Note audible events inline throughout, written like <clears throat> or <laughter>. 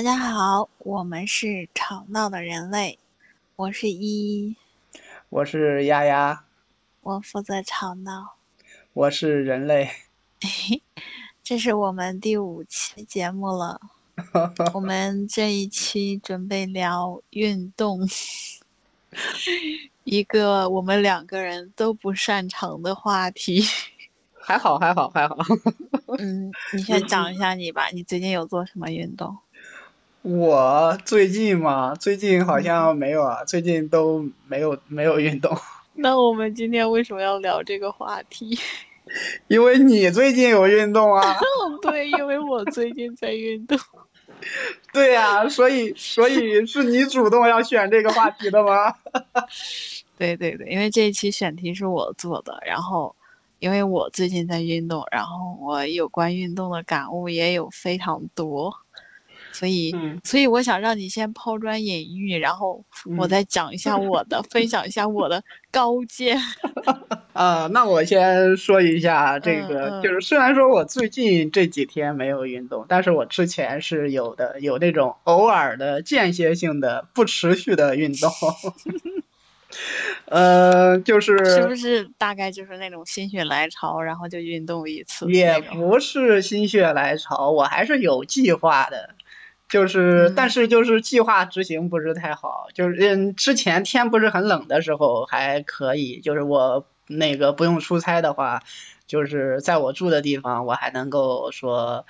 大家好，我们是吵闹的人类，我是依依，我是丫丫，我负责吵闹，我是人类，<laughs> 这是我们第五期节目了，<laughs> 我们这一期准备聊运动，一个我们两个人都不擅长的话题。还好，还好，还好。嗯，你先讲一下你吧，你最近有做什么运动？我最近嘛，最近好像没有啊，最近都没有 <laughs> 没有运动。那我们今天为什么要聊这个话题？<laughs> 因为你最近有运动啊。<laughs> 对，因为我最近在运动。对呀，所以所以是你主动要选这个话题的吗？对对对，因为这一期选题是我做的，然后。因为我最近在运动，然后我有关运动的感悟也有非常多，所以，所以我想让你先抛砖引玉，然后我再讲一下我的，分享一下我的高见。啊，<laughs> 那我先说一下这个，就是虽然说我最近这几天没有运动，但是我之前是有的，有那种偶尔的间歇性的不持续的运动。<laughs> 呃，就是是不是大概就是那种心血来潮，然后就运动一次？也不是心血来潮，我还是有计划的，就是但是就是计划执行不是太好，就是嗯，之前天不是很冷的时候还可以，就是我那个不用出差的话，就是在我住的地方，我还能够说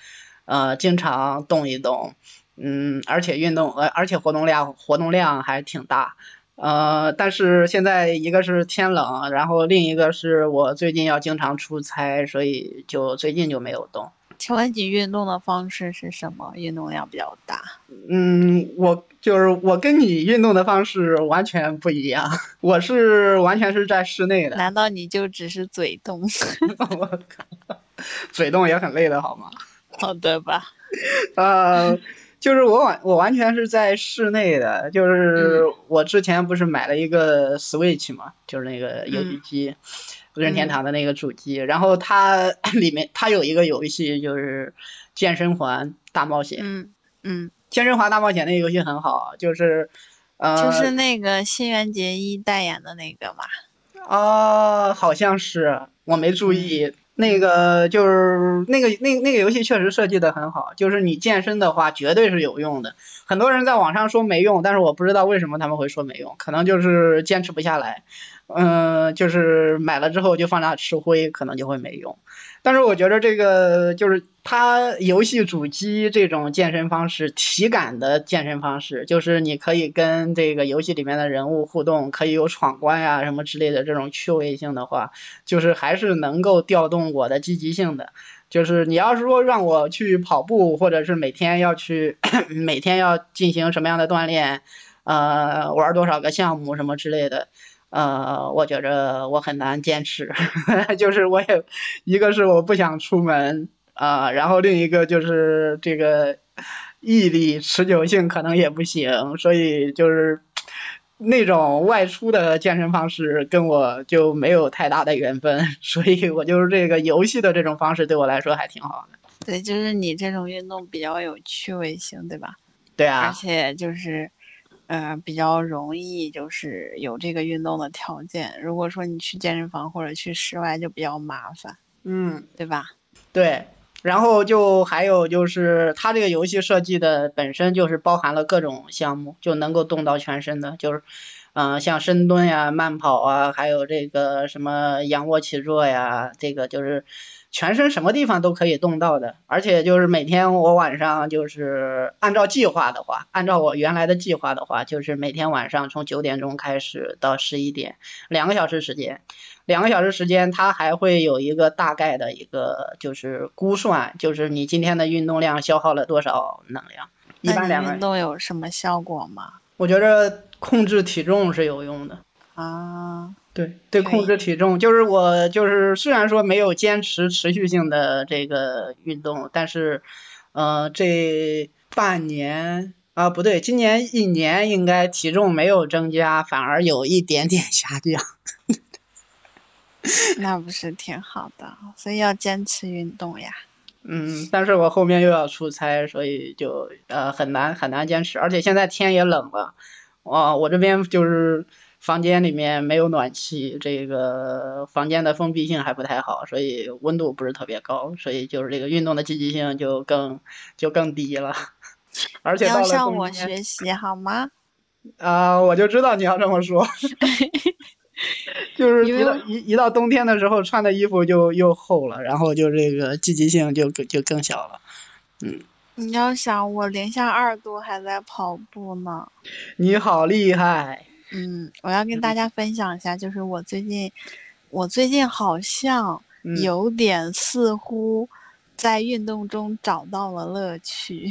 呃经常动一动，嗯，而且运动呃而且活动量活动量还挺大。呃，但是现在一个是天冷，然后另一个是我最近要经常出差，所以就最近就没有动。请问你运动的方式是什么？运动量比较大？嗯，我就是我跟你运动的方式完全不一样，<laughs> 我是完全是在室内的。难道你就只是嘴动？<laughs> 我靠，嘴动也很累的好吗？<laughs> 好的吧。呃。就是我完我完全是在室内的，就是我之前不是买了一个 Switch 嘛，就是那个游戏机，任天堂的那个主机，然后它 <clears throat> 里面它有一个游戏就是健身环大冒险，嗯嗯，健身环大冒险那个游戏很好，就是呃，就是那个新垣结衣代言的那个嘛，哦，好像是我没注意。那个就是那个那那个游戏确实设计的很好，就是你健身的话绝对是有用的。很多人在网上说没用，但是我不知道为什么他们会说没用，可能就是坚持不下来。嗯，就是买了之后就放那吃灰，可能就会没用。但是我觉得这个就是它游戏主机这种健身方式，体感的健身方式，就是你可以跟这个游戏里面的人物互动，可以有闯关呀什么之类的这种趣味性的话，就是还是能够调动我的积极性的。就是你要是说让我去跑步，或者是每天要去 <clears throat> 每天要进行什么样的锻炼，呃，玩多少个项目什么之类的。呃，我觉着我很难坚持，<laughs> 就是我也一个是我不想出门啊，然后另一个就是这个毅力持久性可能也不行，所以就是那种外出的健身方式跟我就没有太大的缘分，<laughs> 所以我就是这个游戏的这种方式对我来说还挺好的。对，就是你这种运动比较有趣味性，对吧？对啊。而且就是。嗯，比较容易就是有这个运动的条件。如果说你去健身房或者去室外，就比较麻烦。嗯，对吧？对。然后就还有就是，它这个游戏设计的本身就是包含了各种项目，就能够动到全身的，就是嗯，像深蹲呀、慢跑啊，还有这个什么仰卧起坐呀，这个就是。全身什么地方都可以动到的，而且就是每天我晚上就是按照计划的话，按照我原来的计划的话，就是每天晚上从九点钟开始到十一点，两个小时时间，两个小时时间，它还会有一个大概的一个就是估算，就是你今天的运动量消耗了多少能量。一般两个运动有什么效果吗？我觉得控制体重是有用的。啊。对对，控制体重就是我就是虽然说没有坚持持续性的这个运动，但是，呃，这半年啊不对，今年一年应该体重没有增加，反而有一点点下降。<laughs> 那不是挺好的，所以要坚持运动呀。嗯，但是我后面又要出差，所以就呃很难很难坚持，而且现在天也冷了，啊，我这边就是房间里面没有暖气，这个房间的封闭性还不太好，所以温度不是特别高，所以就是这个运动的积极性就更就更低了，而且要向我学习好吗？<laughs> 啊，我就知道你要这么说，<laughs> 就是一到一一到冬天的时候，穿的衣服就又厚了，然后就这个积极性就更就更小了。嗯你要想我零下二度还在跑步呢。你好厉害，嗯，我要跟大家分享一下，就是我最近，我最近好像嗯有点似乎在运动中找到了乐趣。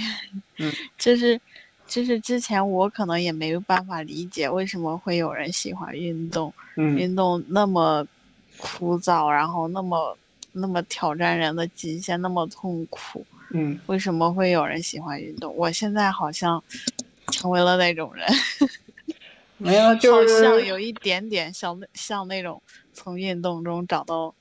嗯，<laughs> 就是就是之前我可能也没有办法理解为什么会有人喜欢运动，嗯运动那么枯燥，然后那么那么挑战人的极限，那么痛苦，嗯为什么会有人喜欢运动？我现在好像成为了那种人。没有，就好像有一点点像那像那种从运动中找到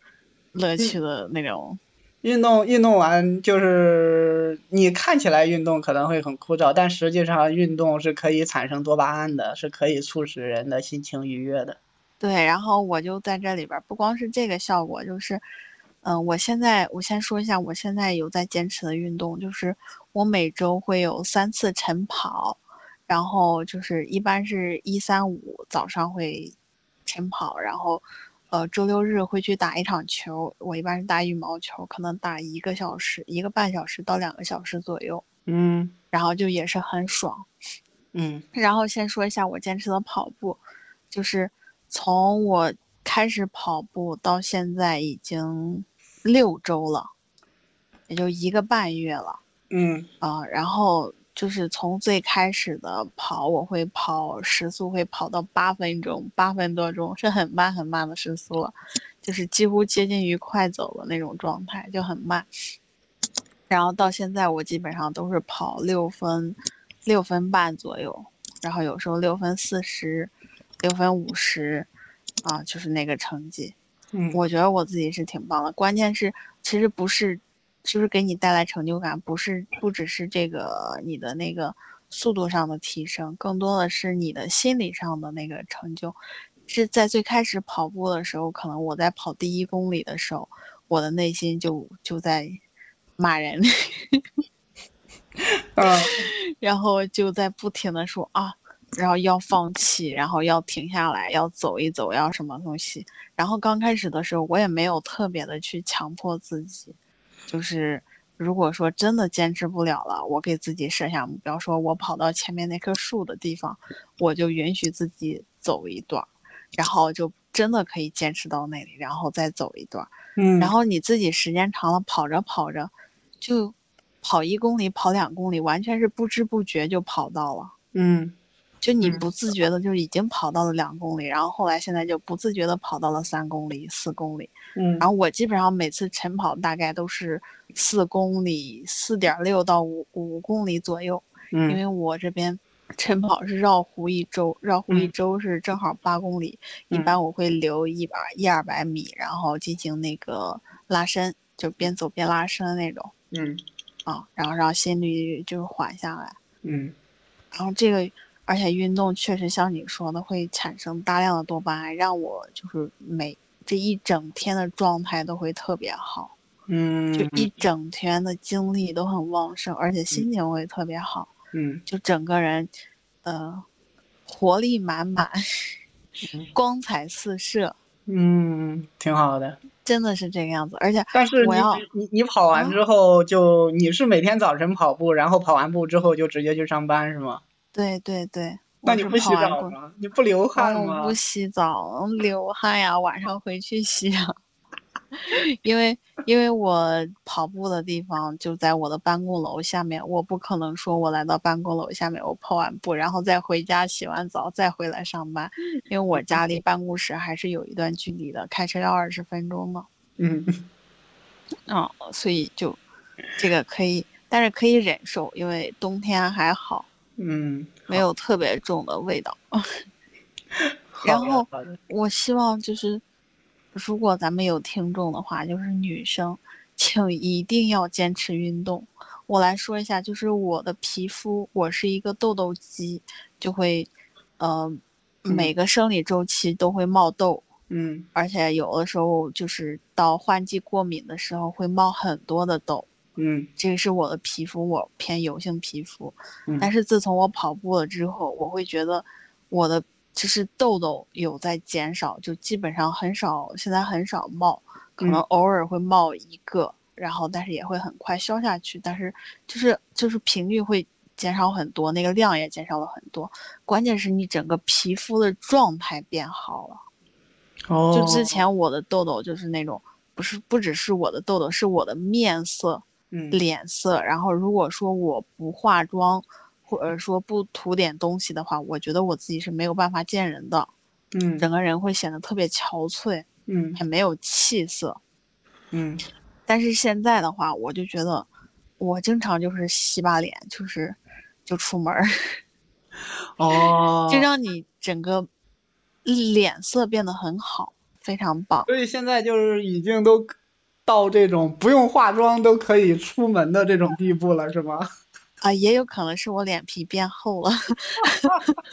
乐趣的那种。运动运动完就是你看起来运动可能会很枯燥，但实际上运动是可以产生多巴胺的，是可以促使人的心情愉悦的。对，然后我就在这里边儿，不光是这个效果，就是，嗯、我现在我先说一下，我现在有在坚持的运动，就是我每周会有三次晨跑，然后就是一般是一三五早上会晨跑，然后呃周六日会去打一场球，我一般是打羽毛球，可能打一个小时、一个半小时到两个小时左右，嗯。然后就也是很爽。嗯。然后先说一下我坚持的跑步，就是从我开始跑步到现在已经六周了，也就一个半月了嗯。啊、然后就是从最开始的跑，我会跑时速会跑到八分钟，八分多钟是很慢很慢的时速了，就是几乎接近于快走的那种状态，就很慢。然后到现在我基本上都是跑六分，六分半左右，然后有时候六分四十，六分五十，啊，就是那个成绩。嗯我觉得我自己是挺棒的，关键是其实不是，就是给你带来成就感，不是不只是这个你的那个速度上的提升，更多的是你的心理上的那个成就。是在最开始跑步的时候，可能我在跑第一公里的时候，我的内心就就在骂人，嗯 <laughs> 然后就在不停的说啊，然后要放弃，然后要停下来，要走一走，要什么东西。然后刚开始的时候，我也没有特别的去强迫自己，就是如果说真的坚持不了了，我给自己设下目标，说我跑到前面那棵树的地方，我就允许自己走一段儿，然后就真的可以坚持到那里，然后再走一段儿。嗯，然后你自己时间长了，跑着跑着，就跑一公里、跑两公里，完全是不知不觉就跑到了。嗯就你嗯不自觉的就已经跑到了两公里，然后后来现在就不自觉的跑到了三公里、四公里。嗯。然后我基本上每次晨跑大概都是四公里、四点六到五五公里左右，嗯因嗯。为我这边晨跑是绕湖一周，绕湖一嗯。周是正好八公里，一嗯。般我会留一百一二百米，然后进行那个拉伸，就边走边拉伸的那种嗯。啊，然后让心率就是缓下来。嗯。然后这个，而且运动确实像你说的，会产生大量的多巴胺，让我就是每这一整天的状态都会特别好，嗯，就一整天的精力都很旺盛，而且心情会特别好，嗯就整个人，呃，活力满满，光彩四射，嗯，挺好的。真的是这个样子。而且但是你我要你你跑完啊之后就你是每天早晨跑步，然后跑完步之后就直接去上班是吗？对对对，那你不洗澡吗？你不流汗吗不？洗澡，流汗呀，晚上回去洗啊。<laughs> 因为因为我跑步的地方就在我的办公楼下面，我不可能说我来到办公楼下面，我跑完步，然后再回家洗完澡再回来上班，因为我家离办公室还是有一段距离的，开车要二十分钟呢。嗯哦，<laughs> 所以就这个可以，但是可以忍受，因为冬天还好，嗯，没有特别重的味道。<laughs> 然后我希望就是，如果咱们有听众的话，就是女生，请一定要坚持运动。我来说一下，就是我的皮肤，我是一个痘痘肌，就会，呃，每个生理周期都会冒痘，嗯而且有的时候就是到换季过敏的时候会冒很多的痘。嗯这个是我的皮肤，我偏油性皮肤。嗯但是自从我跑步了之后，我会觉得我的就是痘痘有在减少，就基本上很少，现在很少冒，可能嗯偶尔会冒一个，然后但是也会很快消下去，但是就是就是频率会减少很多，那个量也减少了很多。关键是你整个皮肤的状态变好了。哦，就之前我的痘痘就是那种，不是不只是我的痘痘，是我的面色。嗯。脸色，然后如果说我不化妆，或者说不涂点东西的话，我觉得我自己是没有办法见人的，嗯。整个人会显得特别憔悴，嗯。很没有气色。嗯。但是现在的话，我就觉得我经常就是洗把脸，就是就出门儿，<laughs> 哦，就让你整个脸色变得很好，非常棒。所以现在就是已经都到这种不用化妆都可以出门的这种地步了，是吗？啊，也有可能是我脸皮变厚了，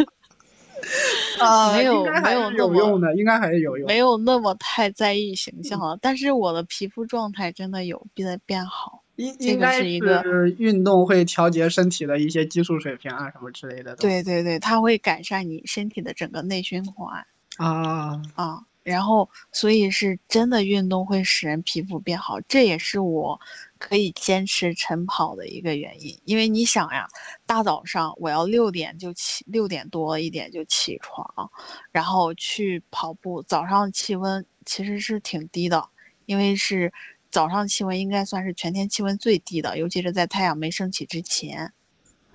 <laughs> 啊，没有没有那么有用的，应该还是有用。没有那么太在意形象了。但是我的皮肤状态真的有变变好。这个应应该是一个是运动会调节身体的一些激素水平啊，什么之类的。对对对，它会改善你身体的整个内循环啊，啊。然后，所以是真的运动会使人皮肤变好，这也是我可以坚持晨跑的一个原因。因为你想呀，大早上我要六点就起，六点多一点就起床，然后去跑步。早上气温其实是挺低的，因为是早上气温应该算是全天气温最低的，尤其是在太阳没升起之前。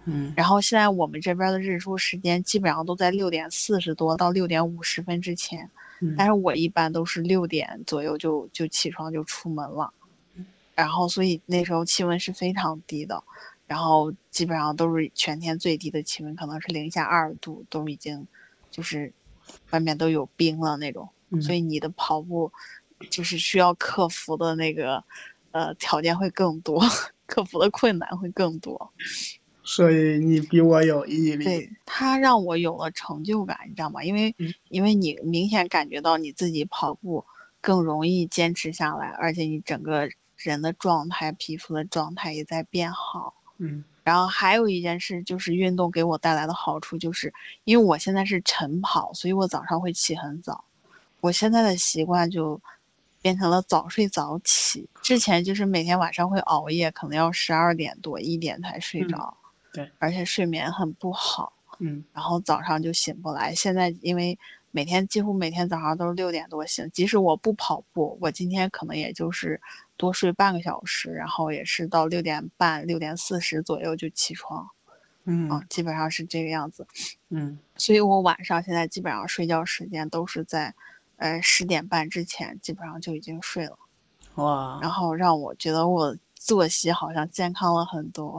嗯。然后现在我们这边的日出时间基本上都在六点四十多到六点五十分之前，嗯。但是我一般都是六点左右就就起床就出门了，然后所以那时候气温是非常低的，然后基本上都是全天最低的气温，可能是零下二度，都已经就是外面都有冰了那种，嗯。所以你的跑步就是需要克服的那个呃条件会更多，<laughs> 克服的困难会更多。所以你比我有毅力。对，他让我有了成就感，你知道吗？因为、嗯因为你明显感觉到你自己跑步更容易坚持下来，而且你整个人的状态、皮肤的状态也在变好。嗯然后还有一件事就是运动给我带来的好处，就是因为我现在是晨跑，所以我早上会起很早。我现在的习惯就变成了早睡早起。之前就是每天晚上会熬夜，可能要十二点多一点才睡嗯着，对，而且睡眠很不好。嗯然后早上就醒不来。现在因为每天几乎每天早上都是六点多醒，即使我不跑步，我今天可能也就是多睡半个小时，然后也是到六点半、六点四十左右就起床嗯啊，基本上是这个样子。嗯所以我晚上现在基本上睡觉时间都是在，呃十点半之前基本上就已经睡了，哇，然后让我觉得我作息好像健康了很多。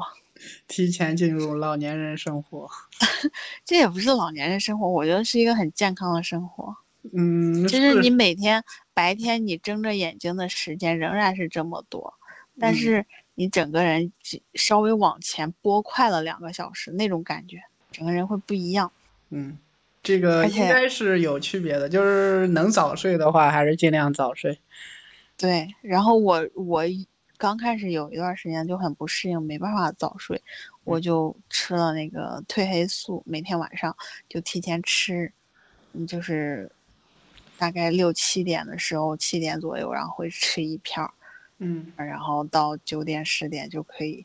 提前进入老年人生活。<laughs> 这也不是老年人生活，我觉得是一个很健康的生活。嗯，就是你每天白天你睁着眼睛的时间仍然是这么多，但嗯是你整个人稍微往前拨快了两个小时，那种感觉，整个人会不一样。嗯，这个应该是有区别的，就是能早睡的话，还是尽量早睡。对，然后我我刚开始有一段时间就很不适应，没办法早睡，我就吃了那个褪黑素，每天晚上就提前吃，嗯，就是大概六七点的时候，七点左右，然后会吃一片儿。嗯然后到九点十点就可以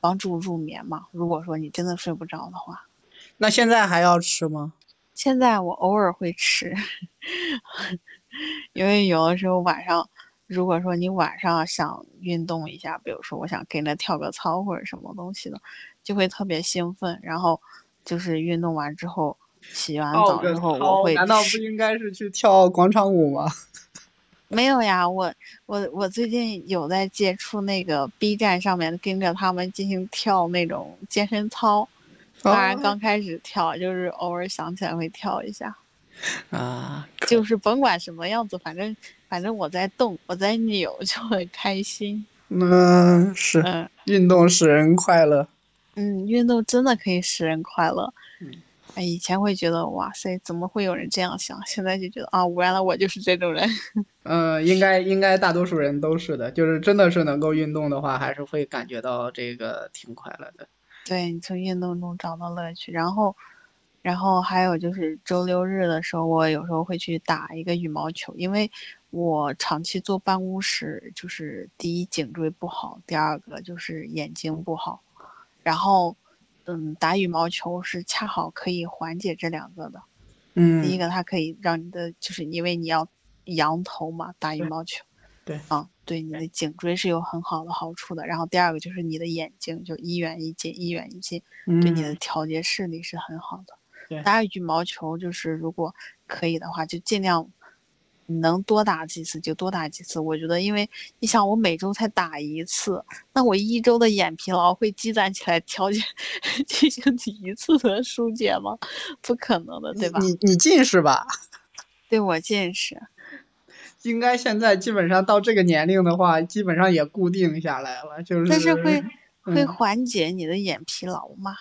帮助入眠嘛。如果说你真的睡不着的话，那现在还要吃吗？现在我偶尔会吃，<laughs> 因为有的时候晚上，如果说你晚上想运动一下，比如说我想跟着跳个操或者什么东西的，就会特别兴奋。然后就是运动完之后，洗完澡之后，我，会难道不应该是去跳广场舞吗？<laughs> 没有呀，我我我最近有在接触那个 B 站上面跟着他们进行跳那种健身操，当然哦刚开始跳就是偶尔想起来会跳一下，啊，就是甭管什么样子，反正反正我在动，我在扭 <laughs> 就很开心。嗯，是，嗯运动使人快乐。嗯，运动真的可以使人快乐。嗯，哎，以前会觉得哇塞，怎么会有人这样想？现在就觉得啊，原来我就是这种人。嗯，<laughs> 应该应该大多数人都是的，就是真的是能够运动的话，还是会感觉到这个挺快乐的。对，你从运动中找到乐趣，然后，然后还有就是周六日的时候，我有时候会去打一个羽毛球，因为我长期坐办公室，就是第一颈椎不好，第二个就是眼睛不好，然后，嗯，打羽毛球是恰好可以缓解这两个的。嗯，第一个它可以让你的，就是因为你要仰头嘛，打羽毛球。对啊，对你的颈椎是有很好的好处的。然后第二个就是你的眼睛，就一远一近，一远一近，对你的嗯调节视力是很好的。对打羽毛球就是如果可以的话，就尽量能多打几次就多打几次。我觉得，因为你想，我每周才打一次，那我一周的眼疲劳会积攒起来，调 <laughs> 节进行你一次的疏解吗？不可能的，对吧？你你近视吧？<laughs> 对我近视，应该现在基本上到这个年龄的话，基本上也固定下来了，就是。但是会会嗯缓解你的眼疲劳吗？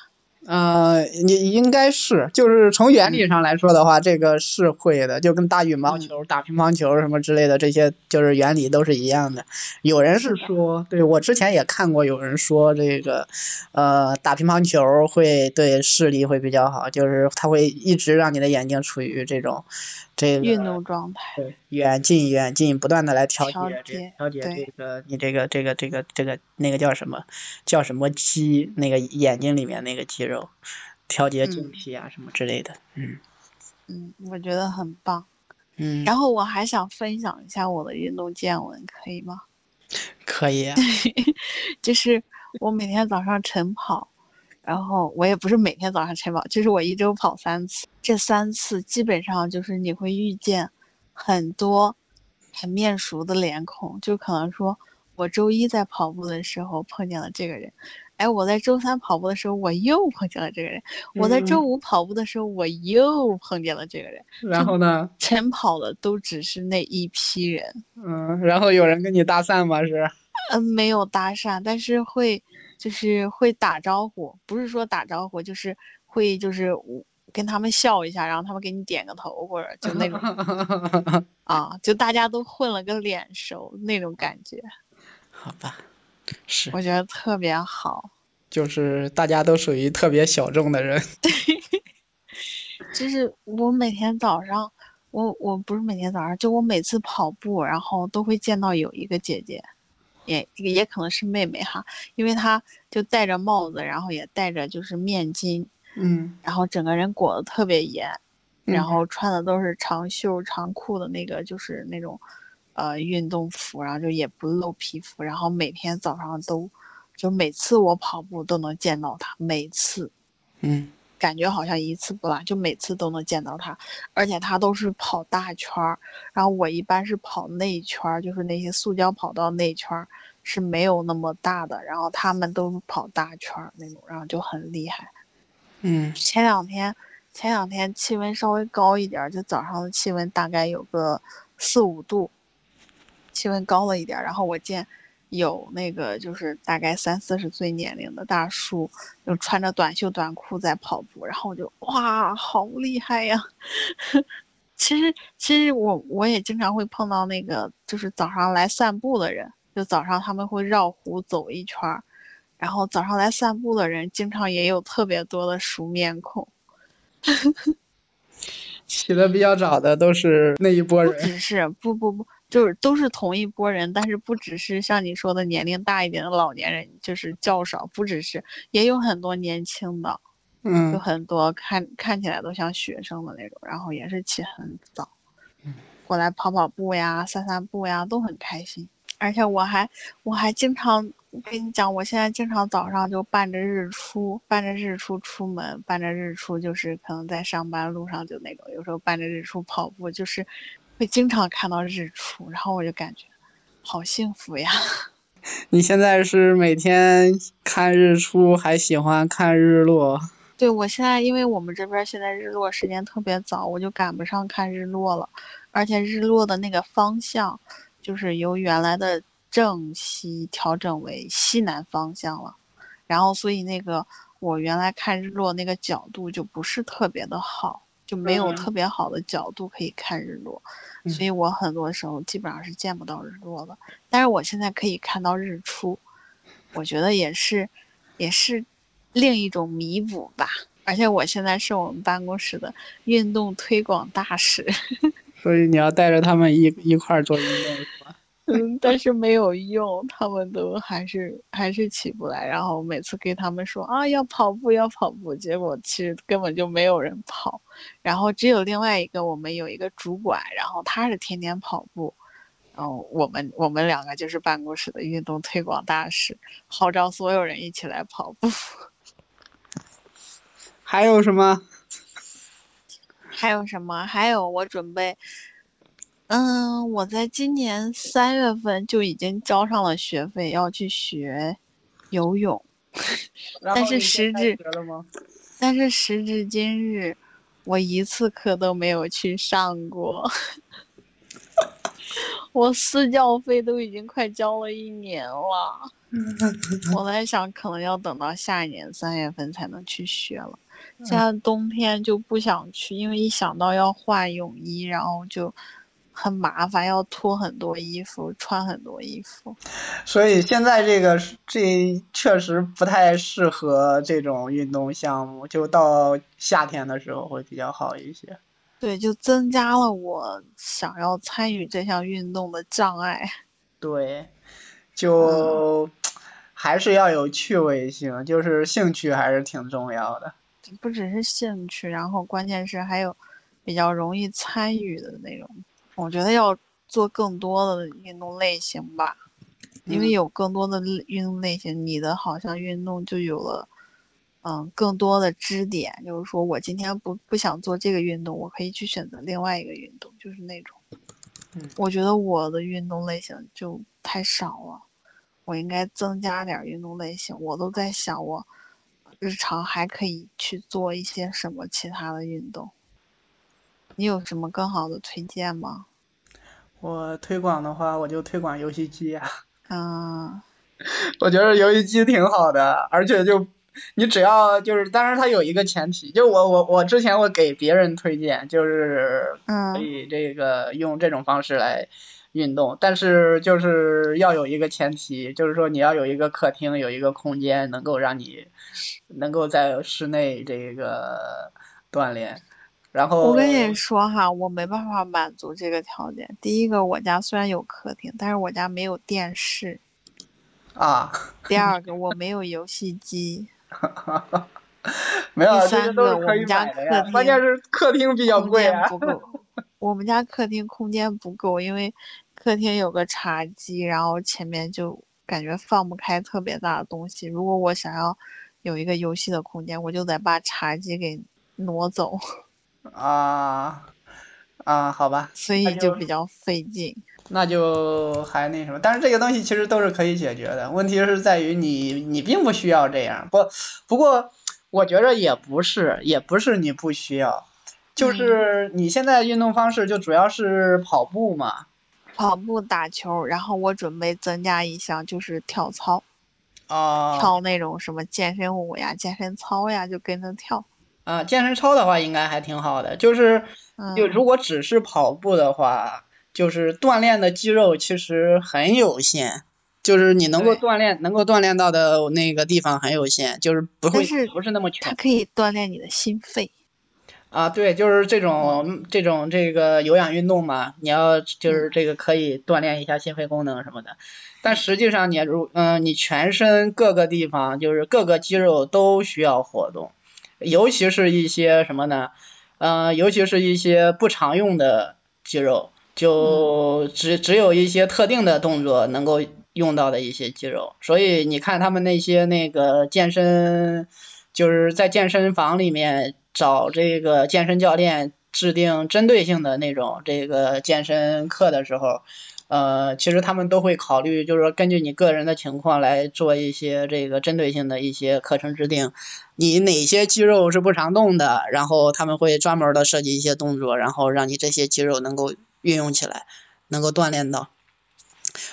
呃，你应该是，就是从原理上来说的话，这个是会的，就跟打羽毛嗯球、打乒乓球什么之类的，这些就是原理都是一样的。有人是说，对我之前也看过，有人说这个，呃，打乒乓球会对视力会比较好，就是它会一直让你的眼睛处于这种这个运动状态，对，远近远近，不断的来调调节这节调节这个你这个这个这个这个那个叫什么叫什么肌，那个眼睛里面那个肌肉，调节晶嗯体啊什么之类的，嗯嗯，我觉得很棒。嗯，然后我还想分享一下我的运动见闻，可以吗？可以啊，<laughs> 就是我每天早上晨跑，然后我也不是每天早上晨跑，就是我一周跑三次，这三次基本上就是你会遇见很多很面熟的脸孔，就可能说我周一在跑步的时候碰见了这个人，哎，我在周三跑步的时候我又碰见了这个人，我在周嗯。五跑步的时候我又碰见了这个人，然后呢，晨跑的都只是那一批人，嗯，然后有人跟你搭讪吗？是，嗯，没有搭讪，但是会就是会打招呼，不是说打招呼，就是会就是跟他们笑一下，然后他们给你点个头，或者就那种 <laughs> 啊，就大家都混了个脸熟那种感觉，好吧，是，我觉得特别好。就是大家都属于特别小众的人，对。<laughs> 就是我每天早上，我我不是每天早上，就我每次跑步，然后都会见到有一个姐姐，也也可能是妹妹哈，因为她就戴着帽子，然后也戴着就是面巾，嗯，然后整个人裹得特别严，然嗯后穿的都是长袖长裤的那个，就是那种呃运动服，然后就也不露皮肤，然后每天早上都，就每次我跑步都能见到他，每次嗯感觉好像一次不落，就每次都能见到他，而且他都是跑大圈儿，然后我一般是跑内圈儿，就是那些塑胶跑道内圈儿是没有那么大的，然后他们都跑大圈儿那种，然后就很厉害。嗯前两天前两天气温稍微高一点儿，就早上的气温大概有个四五度，气温高了一点儿。然后我见有那个就是大概三四十岁年龄的大叔，就穿着短袖短裤在跑步，然后我就哇，好厉害呀！<laughs> 其实其实我我也经常会碰到那个就是早上来散步的人，就早上他们会绕湖走一圈儿。然后早上来散步的人，经常也有特别多的熟面孔，<laughs> 起的比较早的都是那一波不人，只是不不不，就是都是同一拨人，但是不只是像你说的年龄大一点的老年人，就是较少，不只是，也有很多年轻的，嗯有嗯很多看看起来都像学生的那种，然后也是起很早嗯，过来跑跑步呀、散散步呀，都很开心。而且我还我还经常，跟你讲，我现在经常早上就伴着日出，伴着日出出门，伴着日出就是可能在上班路上就那种，有时候伴着日出跑步，就是会经常看到日出，然后我就感觉好幸福呀。<laughs> 你现在是每天看日出，还喜欢看日落？对，我现在因为我们这边现在日落时间特别早，我就赶不上看日落了，而且日落的那个方向，就是由原来的正西调整为西南方向了，然后所以那个我原来看日落那个角度就不是特别的好，就没有嗯特别好的角度可以看日落，嗯所以我很多时候基本上是见不到日落的。但是我现在可以看到日出，我觉得也是也是另一种弥补吧。而且我现在是我们办公室的运动推广大使。<laughs> 所以你要带着他们一一块儿做运动？嗯，但是没有用，他们都还是还是起不来。然后每次给他们说啊要跑步要跑步，结果其实根本就没有人跑。然后只有另外一个我们有一个主管，然后他是天天跑步。然后我们我们两个就是办公室的运动推广大使，号召所有人一起来跑步。<laughs> 还有什么？还有什么？还有我准备，嗯，我在今年三月份就已经交上了学费，要去学游泳。<laughs> 但是时至？但是时至今日，我一次课都没有去上过。<laughs> 我私教费都已经快交了一年了，我在想，可能要等到下一年三月份才能去学了。现在冬天就不想去，因为一想到要换泳衣，然后就很麻烦，要脱很多衣服，穿很多衣服。所以现在这个是这确实不太适合这种运动项目，就到夏天的时候会比较好一些。对，就增加了我想要参与这项运动的障碍。对，就 <tsk> 还是要有趣味性，就是兴趣还是挺重要的。不只是兴趣，然后关键是还有比较容易参与的那种。我觉得要做更多的运动类型吧，因为嗯有更多的运动类型，你的好像运动就有了，嗯，更多的支点。就是说我今天不不想做这个运动，我可以去选择另外一个运动，就是那种。嗯我觉得我的运动类型就太少了，我应该增加点儿运动类型。我都在想我。日常还可以去做一些什么其他的运动？你有什么更好的推荐吗？我推广的话，我就推广游戏机啊。嗯，<laughs> 我觉得游戏机挺好的，而且就你只要就是，当然它有一个前提，就我我我之前我给别人推荐，就是可嗯以这个用这种方式来运动，但是就是要有一个前提，就是说你要有一个客厅，有一个空间，能够让你能够在室内这个锻炼。然后我跟你说哈，我没办法满足这个条件。第一个，我家虽然有客厅，但是我家没有电视；啊，第二个，我没有游戏机；<laughs> 没有，三个我们家。客关键是客厅比较贵不够。<laughs> 我们家客厅空间不够，因为客厅有个茶几，然后前面就感觉放不开特别大的东西。如果我想要有一个游戏的空间，我就得把茶几给挪走，啊啊，好吧，所以就就比较费劲。那就还那什么，但是这个东西其实都是可以解决的，问题是在于你你并不需要这样。不不过我觉着也不是，也不是你不需要，就是你现在运动方式就主要是跑步嘛。跑步、打球，然后我准备增加一项就是跳操，啊跳那种什么健身舞呀、健身操呀，就跟着跳。啊，健身操的话应该还挺好的，就是嗯，就如果只是跑步的话，就是锻炼的肌肉其实很有限，就是你能够锻炼能够锻炼到的那个地方很有限，就是不会是不是那么全它可以锻炼你的心肺。啊。对，就是这种这种这个有氧运动嘛，你要就是这个可以锻炼一下心肺功能什么的。但实际上你如嗯、你全身各个地方就是各个肌肉都需要活动，尤其是一些什么呢？呃，尤其是一些不常用的肌肉，就只只有一些特定的动作能够用到的一些肌肉。所以你看他们那些那个健身，就是在健身房里面找这个健身教练制定针对性的那种这个健身课的时候，呃，其实他们都会考虑，就是说根据你个人的情况来做一些这个针对性的一些课程制定。你哪些肌肉是不常动的，然后他们会专门的设计一些动作，然后让你这些肌肉能够运用起来，能够锻炼到。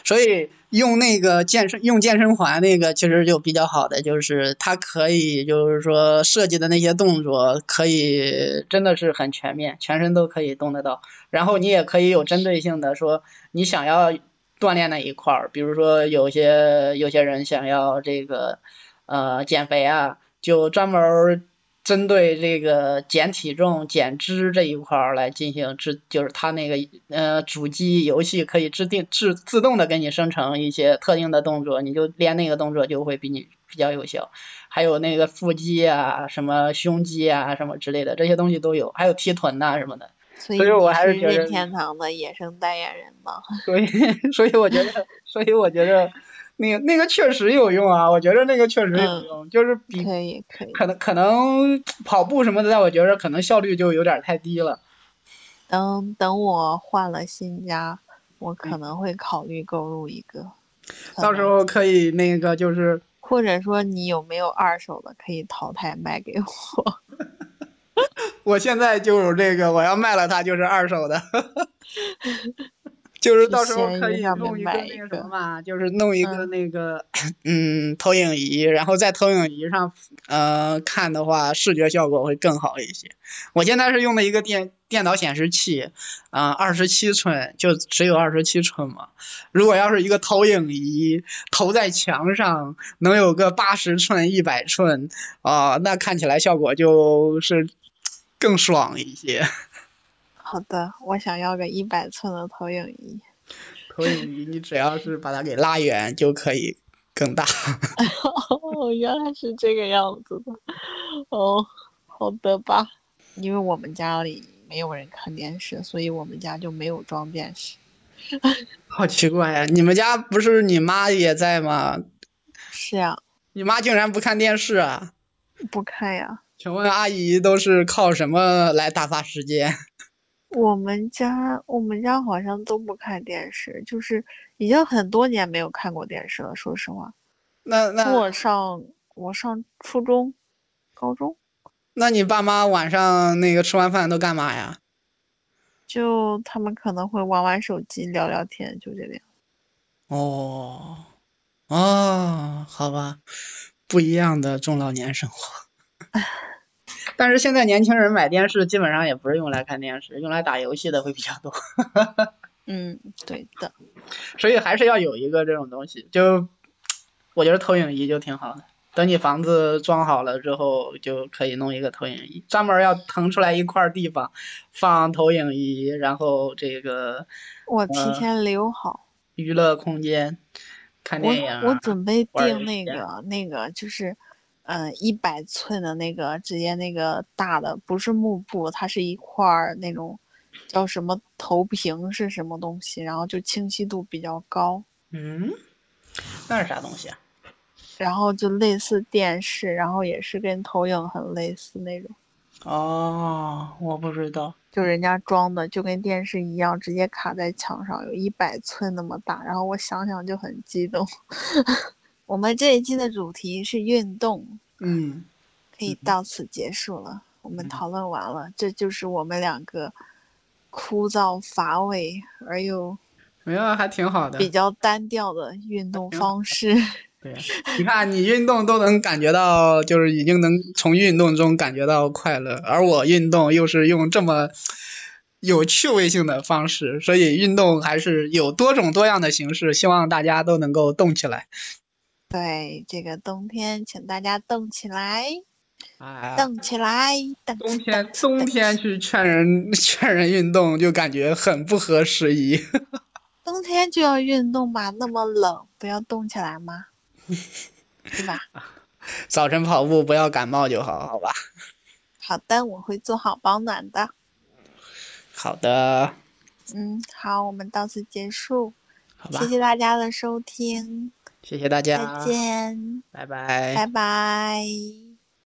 所以用那个健身用健身环那个其实就比较好的，就是它可以就是说设计的那些动作可以真的是很全面，全身都可以动得到。然后你也可以有针对性的说，你想要锻炼那一块儿，比如说有些有些人想要这个呃减肥啊，就专门。针对这个减体重、减脂这一块儿来进行制，就是它那个呃主机游戏可以制定自自动的给你生成一些特定的动作，你就练那个动作就会比你比较有效。还有那个腹肌啊、什么胸肌啊、什么之类的这些东西都有，还有提臀呐什么的。所以我还是觉得任天堂的野生代言人嘛。所以，<laughs> 所以我觉得，所以我觉得。那个那个确实有用啊，我觉得那个确实有用，就是比可以可以，可能可能跑步什么的，在我觉得可能效率就有点太低了。等等，我换了新家，我可能会考虑购入一个。到时候可以那个就是，或者说你有没有二手的可以淘汰卖给我？<laughs> 我现在就有这个，我要卖了它就是二手的。<laughs> 就是到时候可以弄一个那个什么嘛，就是弄一个那个 <clears throat> 嗯投影仪，然后在投影仪上呃看的话，视觉效果会更好一些。我现在是用的一个电电脑显示器，啊二十七寸，就只有二十七寸嘛。如果要是一个投影仪投在墙上，能有个八十寸、一百寸啊，那看起来效果就是更爽一些。好的，我想要个一百寸的投影仪。投影仪，你只要是把它给拉远就可以更大。哦，<laughs> <laughs> 原来是这个样子的。哦，好的吧。因为我们家里没有人看电视，所以我们家就没有装电视。<laughs> 好奇怪呀！你们家不是你妈也在吗？是呀。你妈竟然不看电视啊？不看呀。请问阿姨都是靠什么来打发时间？我们家我们家好像都不看电视，就是已经很多年没有看过电视了。说实话，那那我上我上初中、高中，那你爸妈晚上那个吃完饭都干嘛呀？就他们可能会玩玩手机、聊聊天，就这个样。哦，哦，好吧，不一样的中老年生活。<laughs> 但是现在年轻人买电视基本上也不是用来看电视，用来打游戏的会比较多。<laughs> 嗯，对的。所以还是要有一个这种东西，就我觉得投影仪就挺好的。等你房子装好了之后，就可以弄一个投影仪，专门要腾出来一块地方放投影仪，然后这个我提前留好娱乐空间，看电影。我我准备订那个那个就是。嗯，一百寸的那个，直接那个大的，不是幕布，它是一块儿那种，叫什么投屏是什么东西，然后就清晰度比较高。嗯，那是啥东西啊？然后就类似电视，然后也是跟投影很类似那种。哦，我不知道。就人家装的就跟电视一样，直接卡在墙上，有一百寸那么大。然后我想想就很激动。我们这一期的主题是运动，嗯，可以到此结束了。我们讨论完了，这就是我们两个枯燥乏味而又没有，还挺好的，比较单调的运动方式。对，<laughs> 你看你运动都能感觉到，就是已经能从运动中感觉到快乐，而我运动又是用这么有趣味性的方式，所以运动还是有多种多样的形式，希望大家都能够动起来。对，这个冬天，请大家动起来，哎，动起来。冬天，冬天去劝人劝人运动，就感觉很不合时宜。<laughs> 冬天就要运动吧，那么冷，不要动起来吗？对吧？<laughs> 早晨跑步不要感冒就好，好吧？<laughs> 好的，我会做好保暖的。好的。嗯，好，我们到此结束。好吧。谢谢大家的收听。谢谢大家，再见，拜拜，拜拜。